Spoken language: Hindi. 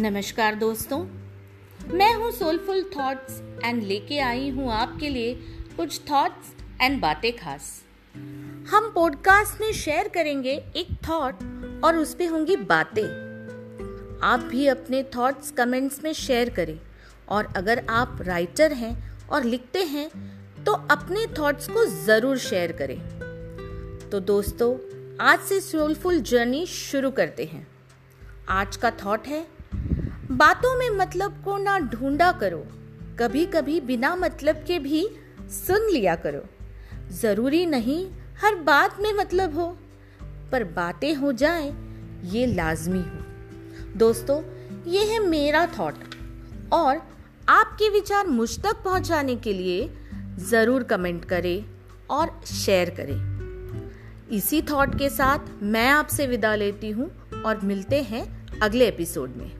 नमस्कार दोस्तों, मैं हूँ सोलफुल थॉट्स एंड लेके आई हूँ आपके लिए कुछ थॉट्स एंड बातें खास। हम पॉडकास्ट में शेयर करेंगे एक थॉट और उस पे होंगी बातें। आप भी अपने थॉट्स कमेंट्स में शेयर करें और अगर आप राइटर हैं और लिखते हैं तो अपने थॉट्स को ज़रूर शेयर करें। तो दोस्तों, आज से सोलफुल जर्नी शुरू करते हैं। आज का थॉट है बातों में मतलब को ना ढूंढा करो। कभी कभी बिना मतलब के भी सुन लिया करो। ज़रूरी नहीं हर बात में मतलब हो, पर बातें हो जाए, ये लाजमी हो। दोस्तों, ये है मेरा थॉट और आपके विचार मुझ तक पहुँचाने के लिए ज़रूर कमेंट करें और शेयर करें। इसी थॉट के साथ मैं आपसे विदा लेती हूँ और मिलते हैं अगले एपिसोड में।